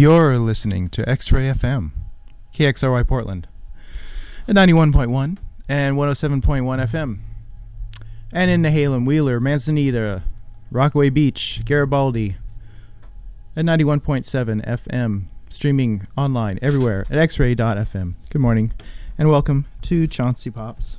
You're listening to X Ray FM, KXRY Portland, at 91.1 and 107.1 FM. And in Nehalem, Wheeler, Manzanita, Rockaway Beach, Garibaldi, at 91.7 FM, streaming online everywhere at xray.fm. Good morning, and welcome to Chauncey Pops.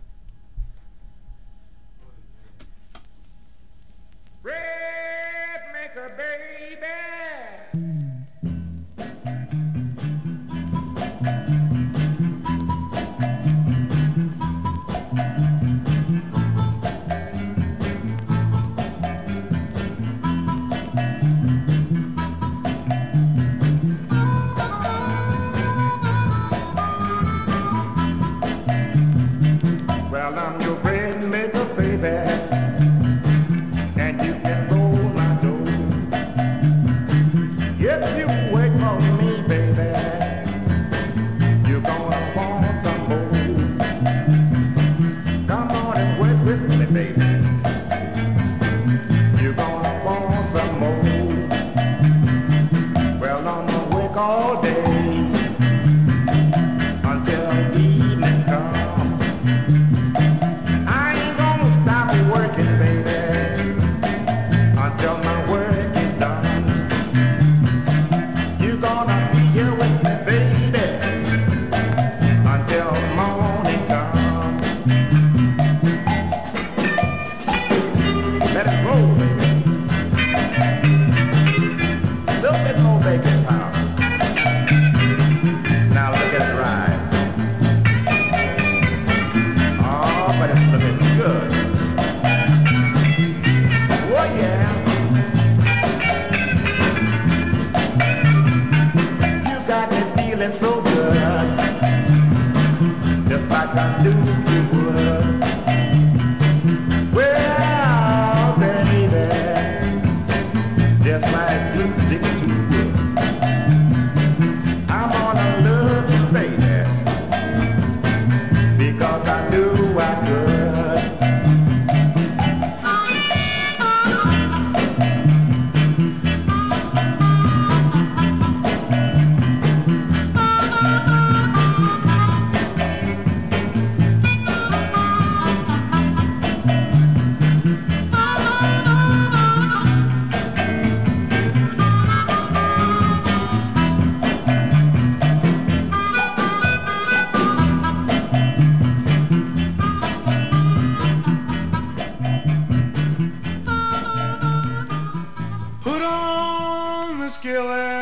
skillet.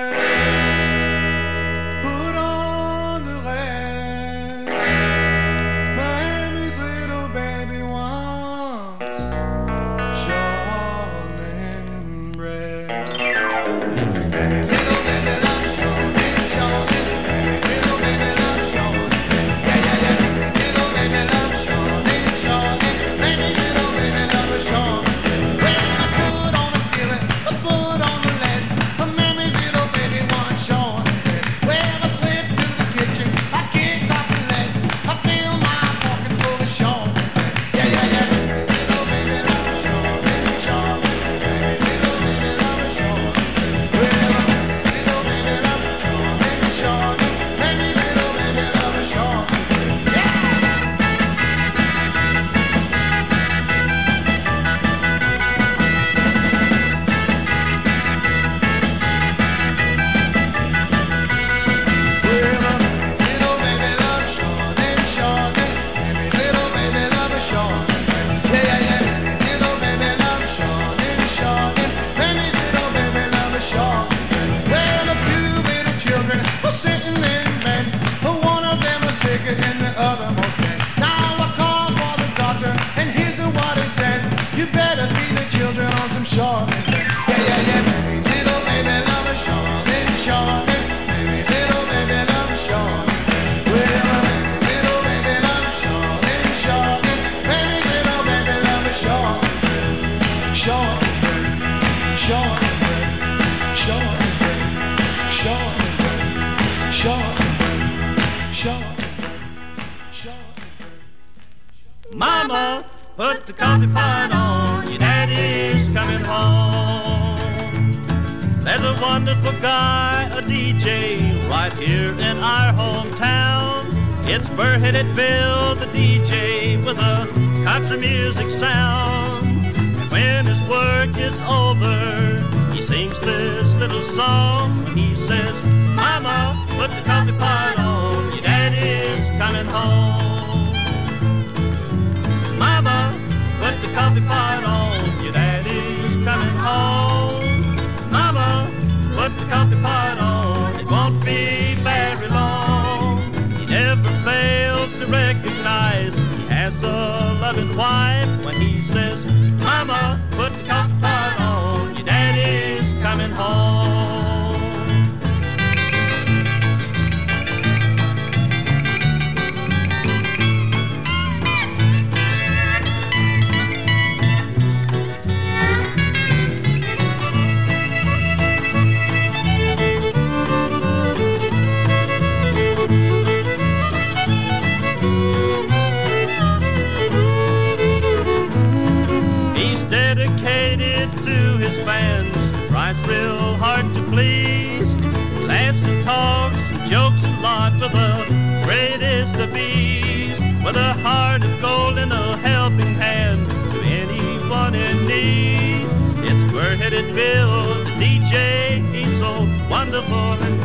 Mama, put the coffee pot on. Your daddy's coming home. There's a wonderful guy, a DJ, right here in our hometown. It's Burr-Headed Bill, the DJ, with a country music sound. And when his work is over, he sings this little song. When he says, Mama, put the coffee pot on. Mama, put the coffee pot on. Your daddy's coming home. Mama, put the coffee pot on. It won't be very long. He never fails to recognize has a loving wife when he says, Mama, put the coffee pot on. Your daddy's coming home. Bill, the DJ. He's so wonderful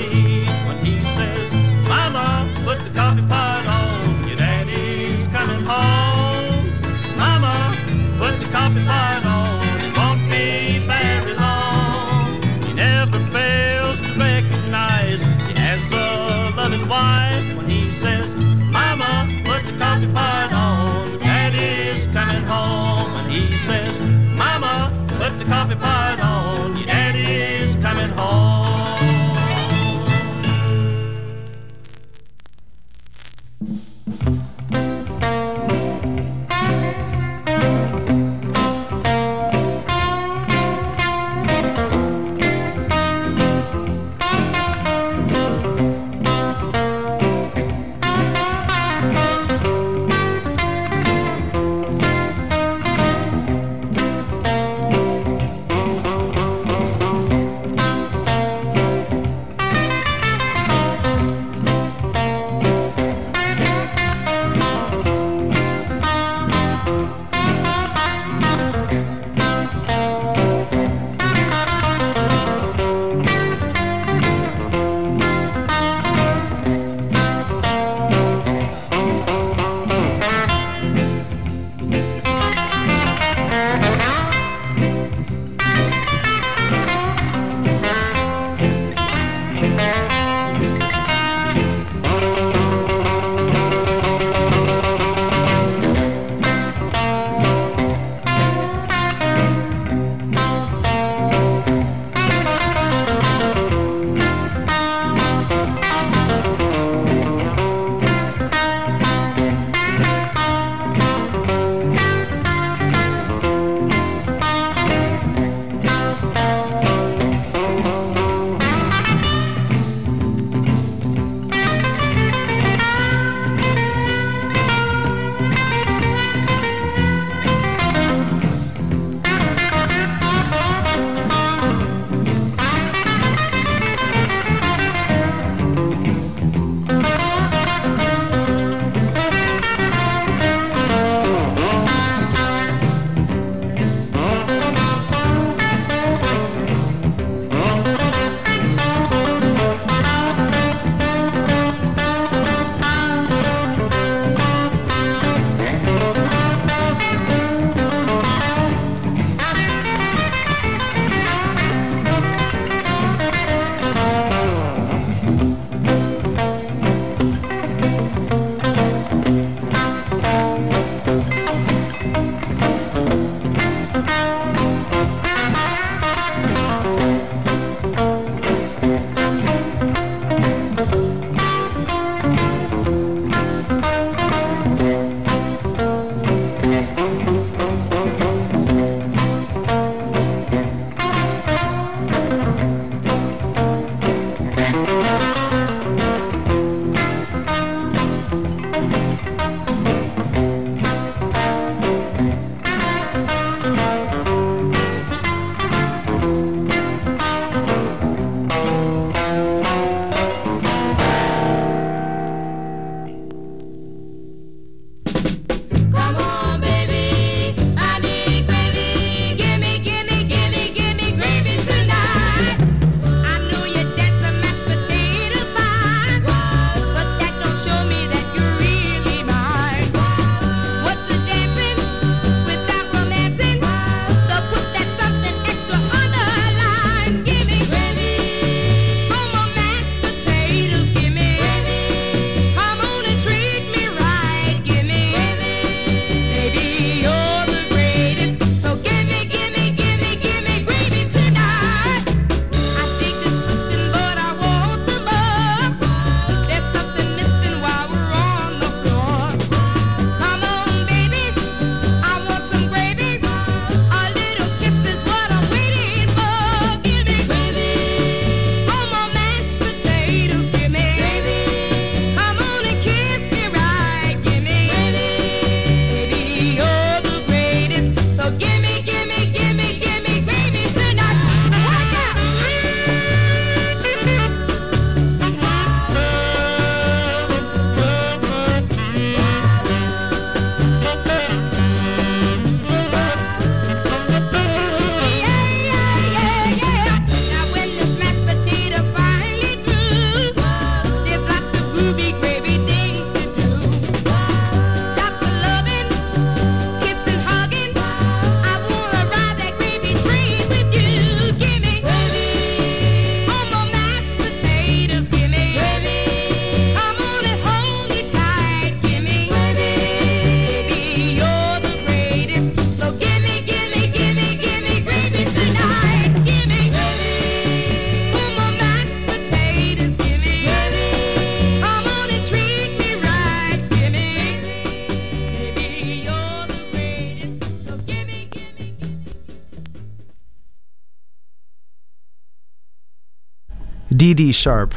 Dee Dee Sharp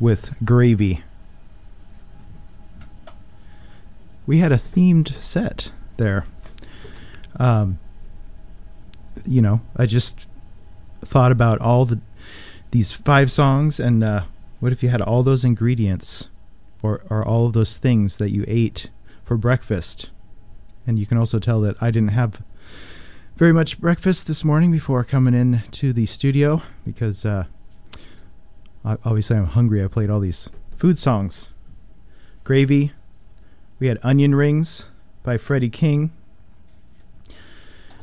with Gravy. We had a themed set there. Um, you know, I just thought about all the these five songs, and uh, what if you had all those ingredients, or or all of those things that you ate for breakfast? And you can also tell that I didn't have very much breakfast this morning before coming in to the studio because uh, Obviously I'm hungry. I played all these food songs. Gravy. We had Onion Rings by Freddie King.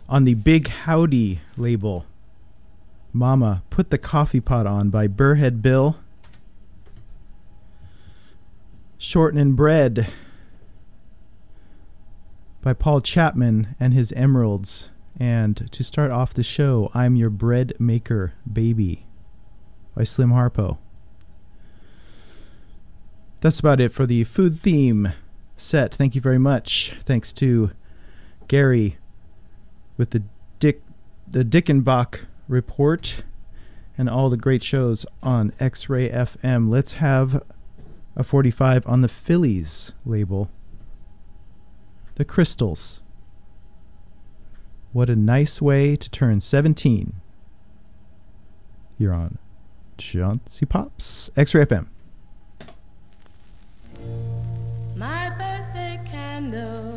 On the Big Howdy label, Mama Put the Coffee Pot On by Burrhead Bill. Shortening Bread by Paul Chapman and his Emeralds. And to start off the show, I'm Your Bread Maker Baby by Slim Harpo. That's about it for the food theme set. Thank you very much. Thanks to Gary with the Dick the Dickenbach report and all the great shows on X-Ray FM. Let's have a 45 on the Phillies label. The Crystals. What a nice way to turn 17. You're on Chauncey Pops. X-Ray FM. My birthday candles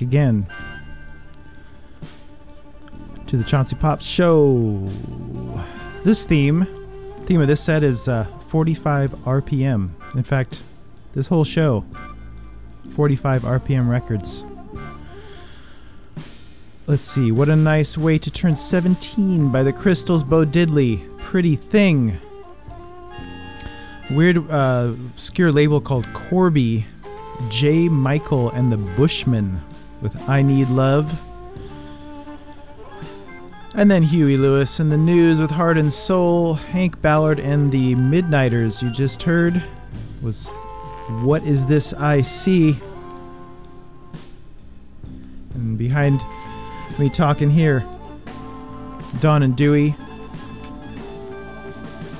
Again to the Chauncey Pops show. This theme, theme of this set is uh, 45 RPM. In fact, this whole show, 45 RPM records. Let's see, what a nice way to turn 17 by the Crystals Bo Diddley. Pretty thing weird uh, obscure label called Corby, J. Michael and the Bushmen with I Need Love. And then Huey Lewis and the News with Heart and Soul, Hank Ballard and the Midnighters you just heard was What Is This I See? And behind me talking here, Don and Dewey,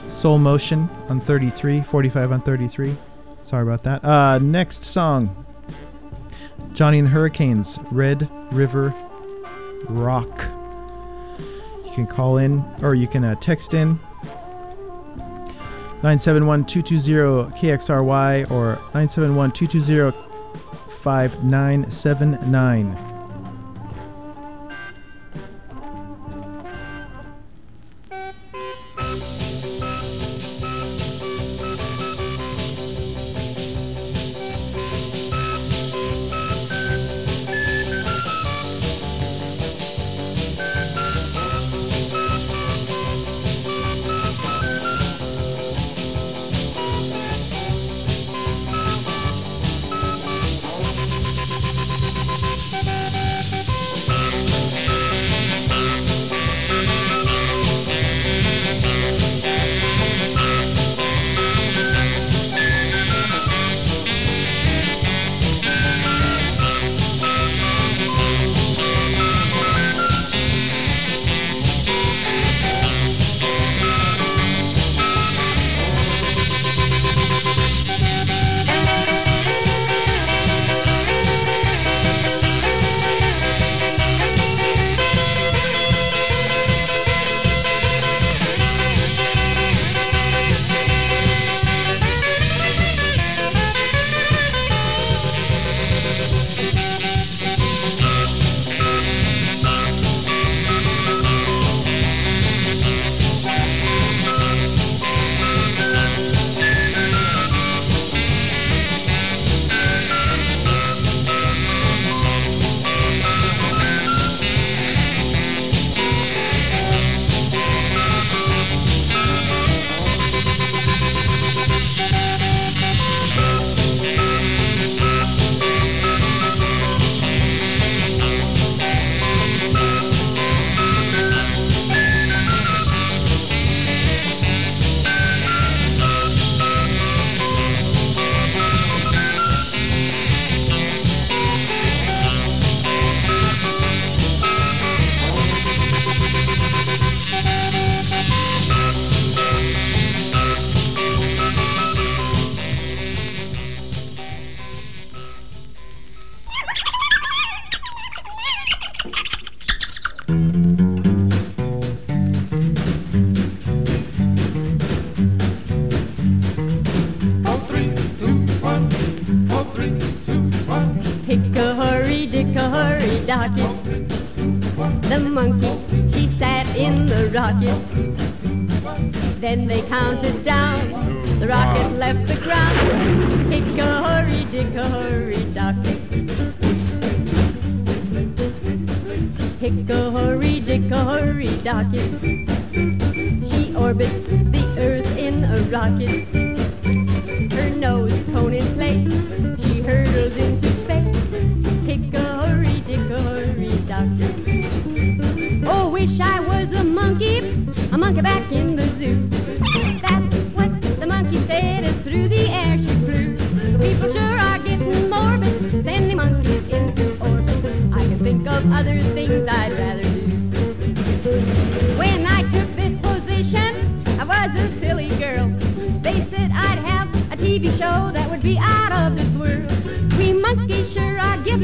Soul Motion on 33, 45 on 33. Sorry about that. Uh, next song Johnny and the Hurricanes, Red River Rock. You can call in or you can uh, text in 971 220 KXRY or 971 220 5979.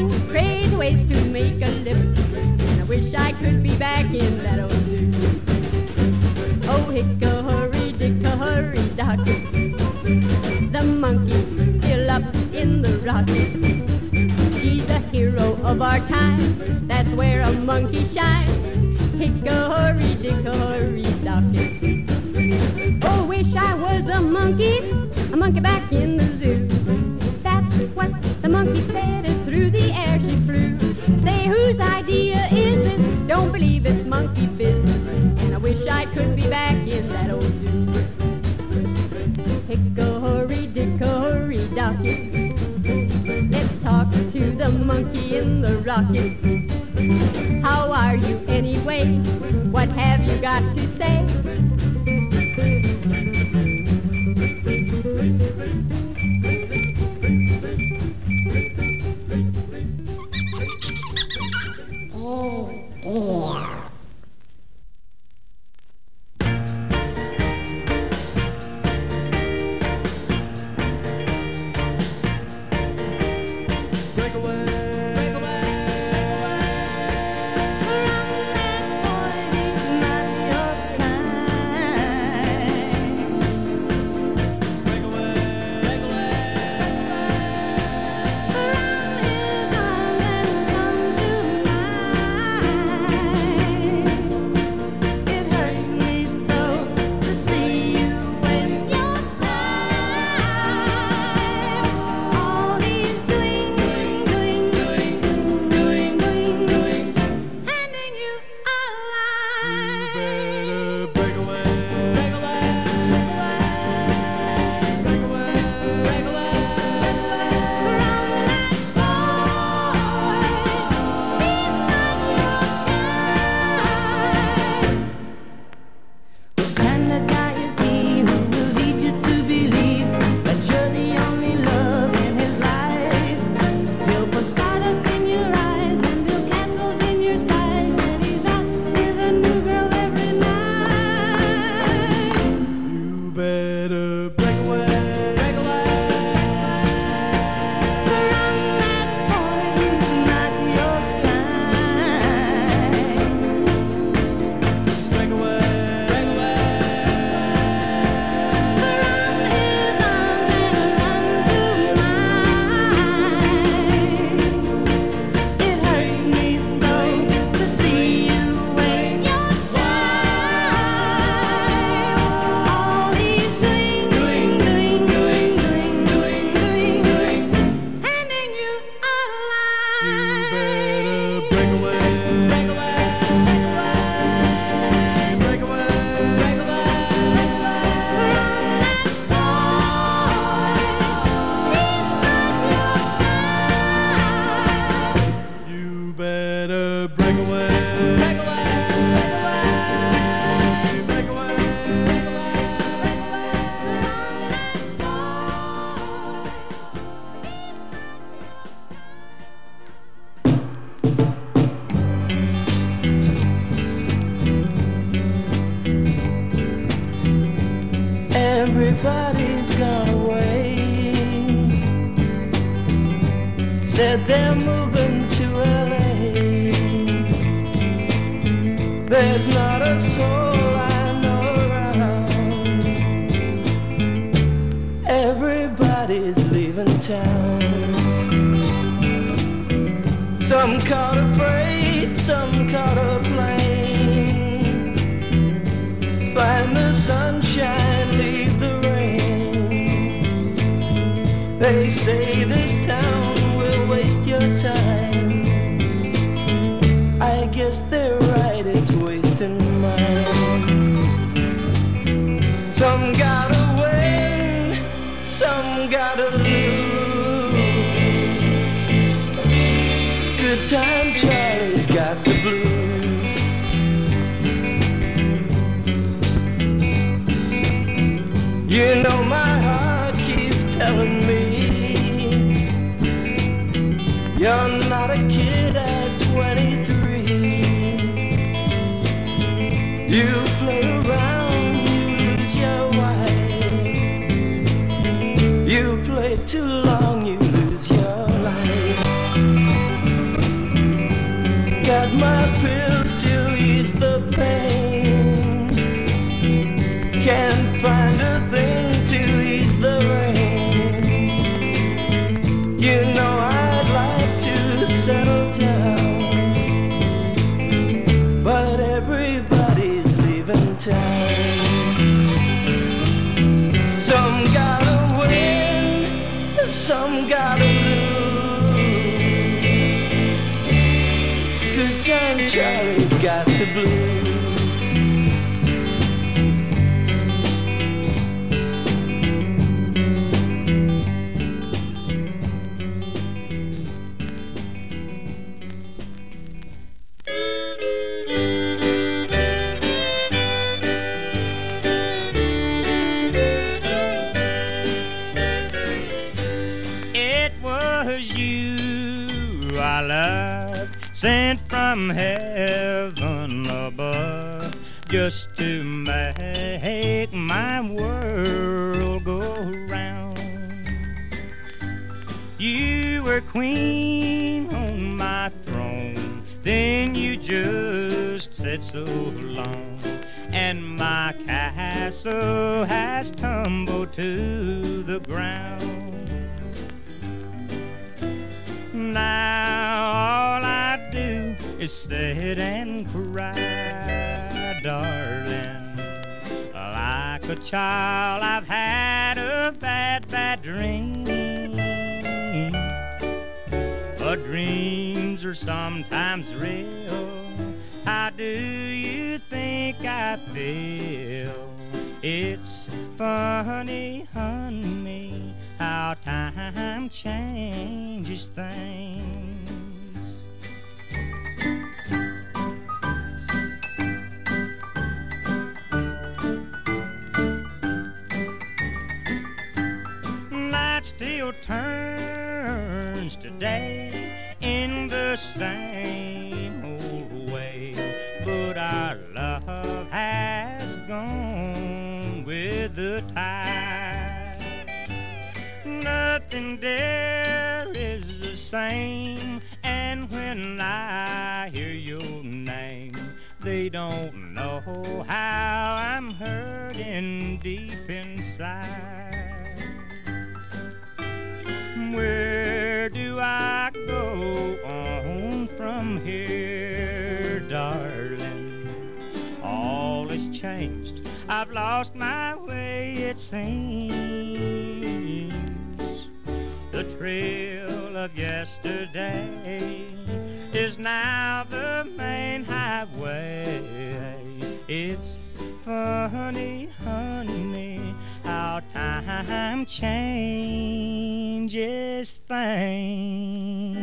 wouldn't ways to make a living. And I wish I could be back in that old zoo. Oh, hickory dickory Dock, the monkey still up in the rocket. She's a hero of our times. That's where a monkey shines. Hickory dickory Dock, Oh, wish I was a monkey, a monkey back in the zoo. Let's talk to the monkey in the rocket. How are you anyway? What have you got to say? town. Some caught a freight, some caught a plane. Find the sunshine, leave the rain. They say this town. don't know how I'm hurting deep inside. Where do I go on from here, darling? All is changed. I've lost my way, it seems. The trail of yesterday now the main highway. It's funny, honey, how time changes things.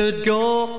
could go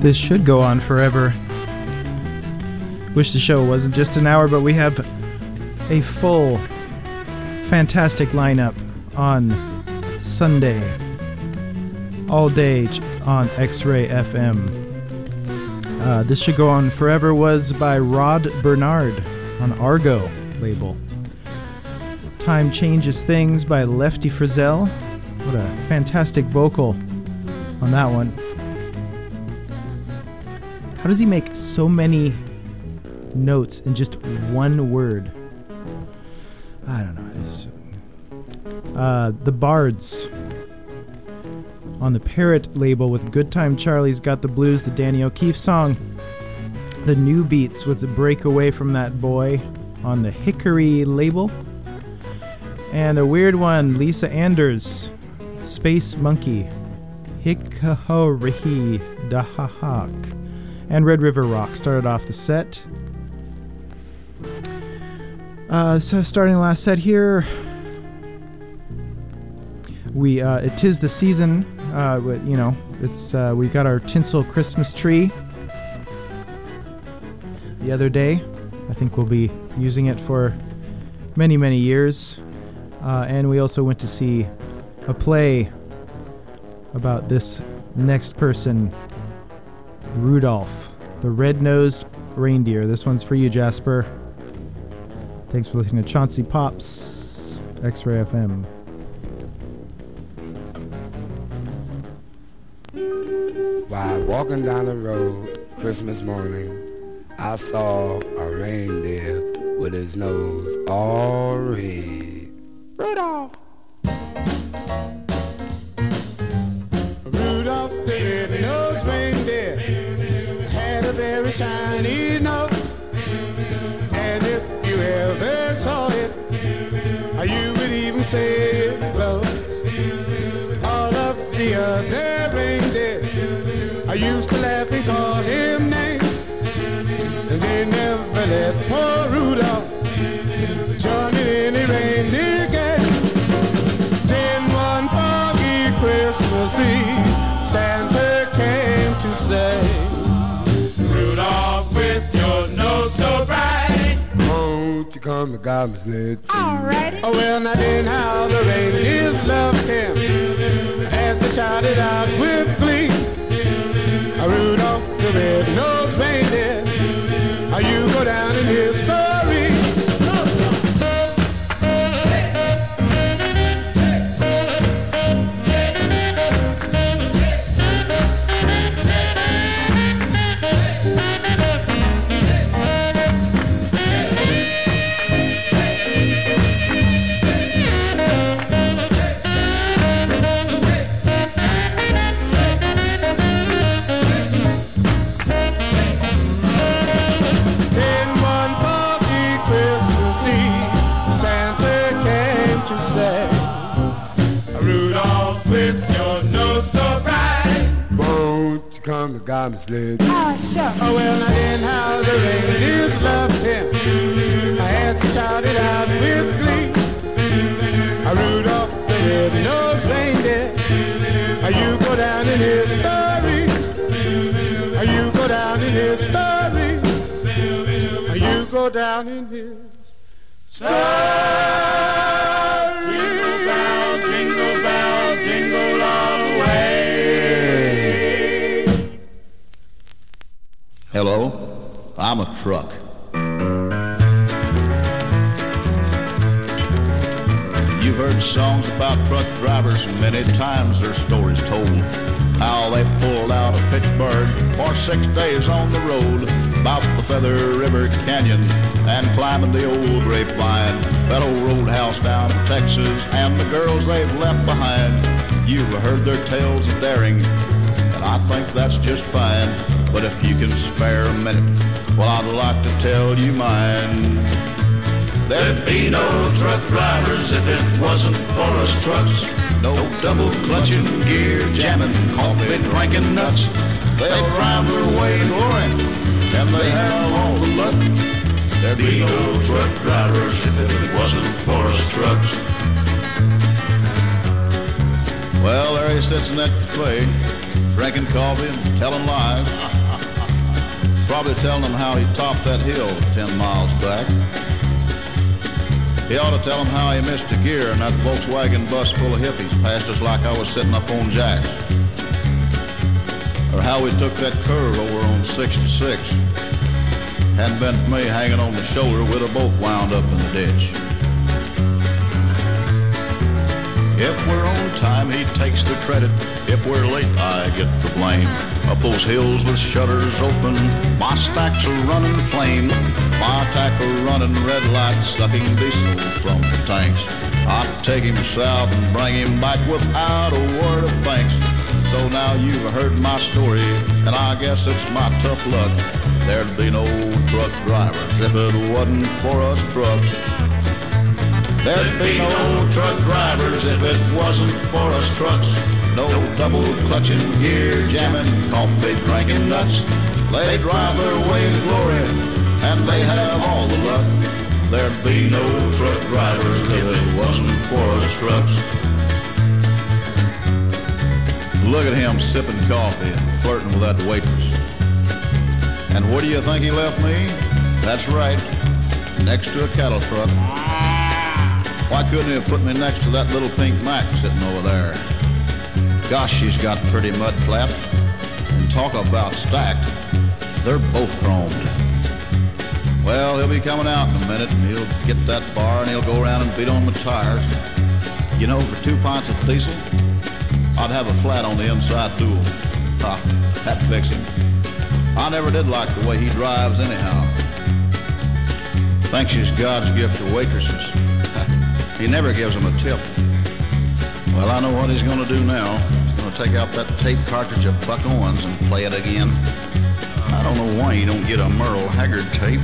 This should go on forever. Wish the show wasn't just an hour, but we have a full, fantastic lineup on Sunday. All day on X Ray FM. Uh, this should go on forever was by Rod Bernard on Argo label. Time Changes Things by Lefty Frizzell. What a fantastic vocal on that one. How does he make so many notes in just one word? I don't know. Uh, the Bards on the Parrot label with Good Time Charlie's Got the Blues, the Danny O'Keefe song. The Newbeats with the Break Away from That Boy on the Hickory label. And a weird one, Lisa Anders, Space Monkey, Hikahorihi Dahahak and Red River Rock started off the set. Uh, so starting the last set here, we uh, it is the season. Uh, you know, it's uh, we got our tinsel Christmas tree the other day. I think we'll be using it for many many years. Uh, and we also went to see a play about this next person Rudolph, the red nosed reindeer. This one's for you, Jasper. Thanks for listening to Chauncey Pops, X Ray FM. While walking down the road Christmas morning, I saw a reindeer with his nose all red. Rudolph! Rudolph shiny nose. And if you ever saw it, you would even say it glows. All of the other reindeer I used to laugh and call him names. And they never let poor Rudolph join in any reindeer game. Then one foggy Christmas Eve, Santa you come to God's? Alrighty. Oh, well, now then how the reindeers loved him as they shouted out with glee. Rudolph, the red-nosed reindeer, you go down in history. To God's lid? Oh, well, now then how the reindeers loved him as he shouted out with glee. Uh, Rudolph, the red-nosed reindeer, you go down in history. You go down in history. You go down in his story. About truck drivers, many times their stories told. How they pulled out of Pittsburgh for six days on the road, about the Feather River Canyon, and climbing the old grapevine, that old roadhouse down in Texas, and the girls they've left behind. You've heard their tales of daring, and I think that's just fine. But if you can spare a minute, well, I'd like to tell you mine. There'd be no truck drivers if it wasn't for us trucks. No double clutching, gear jamming, coffee drinking nuts. They'll drive their way glory, and they have all the luck. There'd be no truck drivers if it wasn't for us trucks. Well, there he sits in that cafe, drinking coffee and telling lies. Probably telling them how he topped that hill 10 miles back. He ought to tell them how he missed a gear and that Volkswagen bus full of hippies passed us like I was sitting up on jacks. Or how we took that curve over on 66. Hadn't been for me hanging on the shoulder, we'd have both wound up in the ditch. If we're on time, he takes the credit. If we're late, I get the blame. Up those hills with shutters open, my stacks are running flame. My tackle running red lights, sucking diesel from the tanks. I take him south and bring him back without a word of thanks. So now you've heard my story, and I guess it's my tough luck. There'd be no truck drivers if it wasn't for us trucks. There'd be no truck drivers if it wasn't for us trucks. No double clutching, gear jamming, coffee drinking nuts. They drive their way in glory, and they have all the luck. There'd be no truck drivers if it wasn't for us trucks. Look at him sipping coffee and flirting with that waitress. And what do you think he left me? That's right, next to a cattle truck. Why couldn't he have put me next to that little pink Mack sitting over there? Gosh, she's got pretty mud flaps. And talk about stacked. They're both chromed. Well, he'll be coming out in a minute, and he'll get that bar, and he'll go around and beat on my tires. You know, for two pints of diesel, I'd have a flat on the inside tool. Ha, that'd fix him. I never did like the way he drives anyhow. Thinks she's God's gift to waitresses. He never gives them a tip. Well, I know what he's going to do now. He's going to take out that tape cartridge of Buck Owens and play it again. I don't know why you don't get a Merle Haggard tape.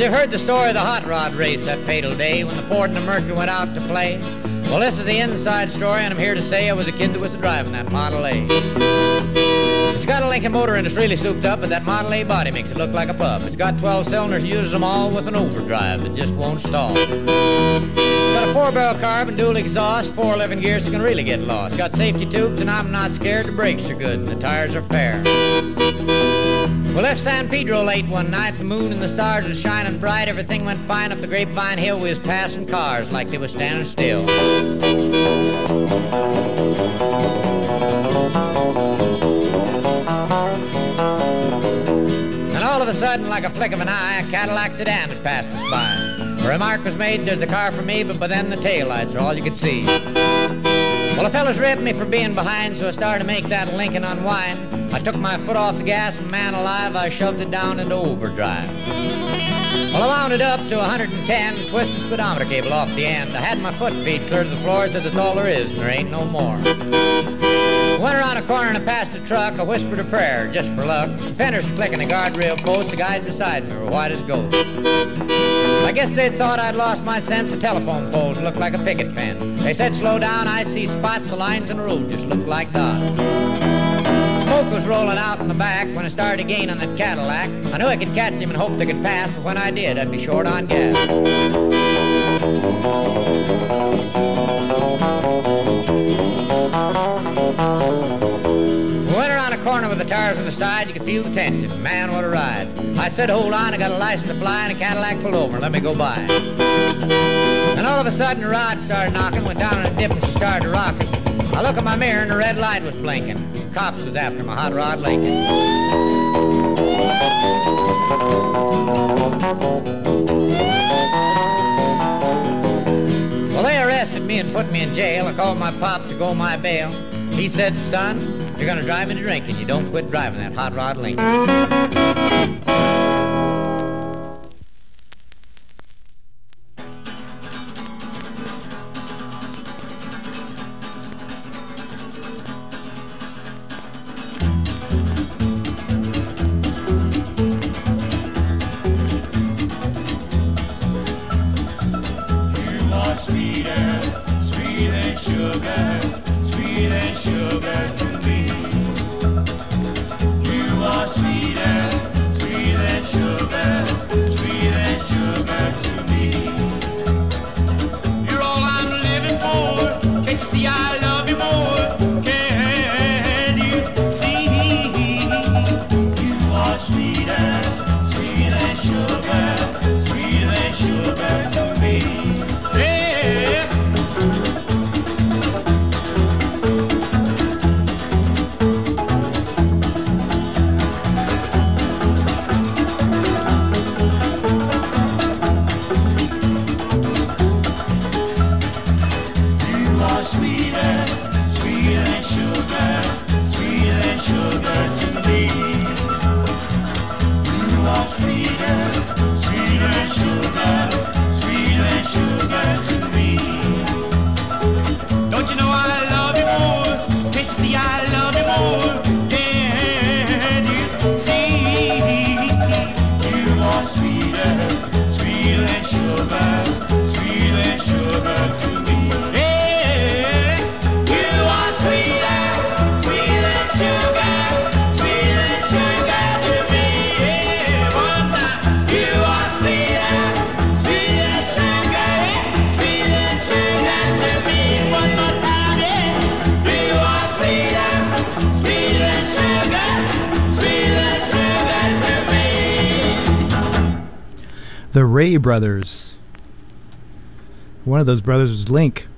Well, you heard the story of the hot rod race that fatal day when the Ford and the Mercury went out to play. Well, this is the inside story, and I'm here to say I was a kid that was driving that Model A. It's got a Lincoln motor and it's really souped up, but that Model A body makes it look like a pup. It's got 12 cylinders, uses them all with an overdrive that just won't stall. It's got a four-barrel carb and dual exhaust, four 11 gears, so can really get lost. It's Got safety tubes, and I'm not scared. The brakes are good, and the tires are fair. We left San Pedro late one night. The moon and the stars was shining bright. Everything went fine up the Grapevine Hill. We was passing cars like they was standing still. And all of a sudden, like a flick of an eye, a Cadillac sedan had passed us by. A remark was made, there's a car for me, but by then the taillights are all you could see. Well, the fellas ribbed me for being behind, so I started to make that Lincoln unwind. I took my foot off the gas, and man alive, I shoved it down into overdrive. Well, I wound it up to 110 and twisted the speedometer cable off the end. I had my foot feet clear to the floor, said that's all there is, and there ain't no more. Went around a corner and I passed a truck. I whispered a prayer just for luck. Fenders clicking the guardrail post. The guys beside me were white as gold. I guess they thought I'd lost my sense. The telephone poles looked like a picket fence. They said, slow down, I see spots. The lines in the road just look like dots. Smoke was rolling out in the back when I started gaining that Cadillac. I knew I could catch him and hoped I could pass, but when I did, I'd be short on gas. We went around a corner with the tires on the side, you could feel the tension. Man, what a ride. I said, hold on, I got a license to fly, and a Cadillac pulled over. Let me go by. And all of a sudden, the rod started knocking, went down on a dip, and she started rocking. I look at my mirror, and the red light was blinking. Cops was after my hot rod Lincoln. Well, they arrested me and put me in jail. I called my pop to go my bail. He said, son, you're gonna drive me to drinking. You don't quit driving that hot rod Lincoln. The Wray Brothers. One of those brothers was Link.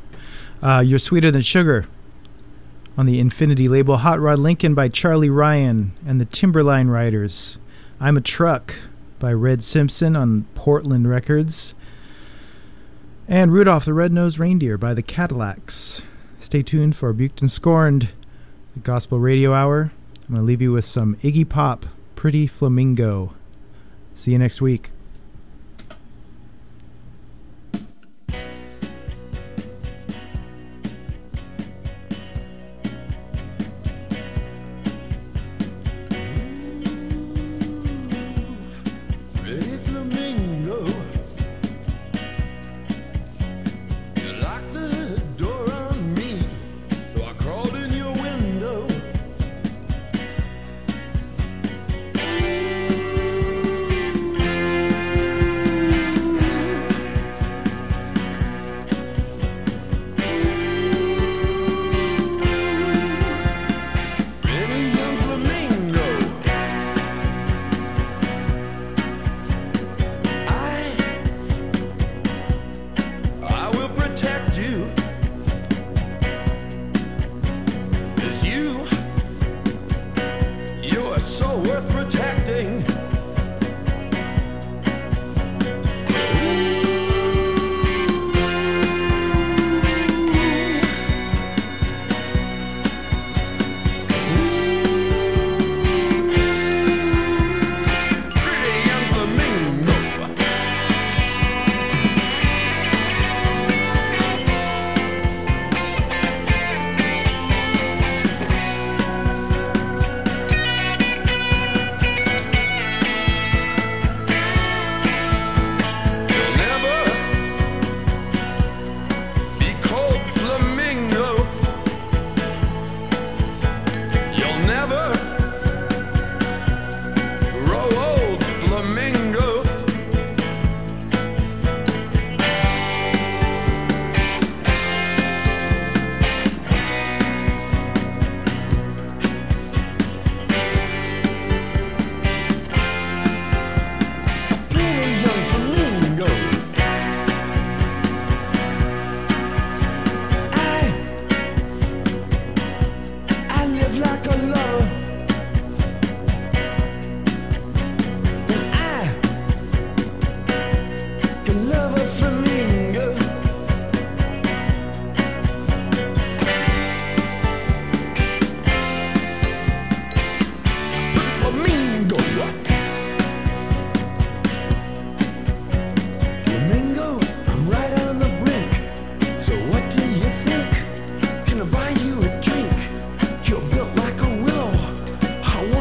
Uh, You're Sweeter Than Sugar. On the Infinity label, Hot Rod Lincoln by Charley Ryan and the Timberline Riders. I'm a Truck by Red Simpson on Portland Records. And Rudolph the Red-Nosed Reindeer by the Cadillacs. Stay tuned for Buked and Scorned, the Gospel Radio Hour. I'm going to leave you with some Iggy Pop, Pretty Flamingo. See you next week.